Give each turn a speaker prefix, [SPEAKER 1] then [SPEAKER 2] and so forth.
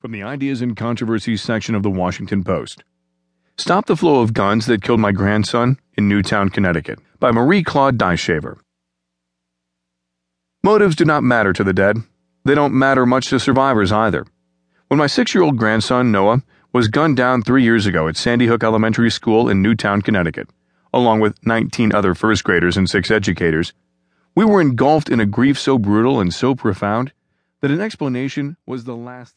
[SPEAKER 1] From the Ideas and Controversies section of the Washington Post. Stop the Flow of Guns That Killed My Grandson in Newtown, Connecticut by Marie Claude Duytschaever. Motives do not matter to the dead. They don't matter much to survivors either. When my six year old grandson, Noah, was gunned down three years ago at Sandy Hook Elementary School in Newtown, Connecticut, along with 19 other first graders and six educators, we were engulfed in a grief so brutal and so profound that an explanation was the last.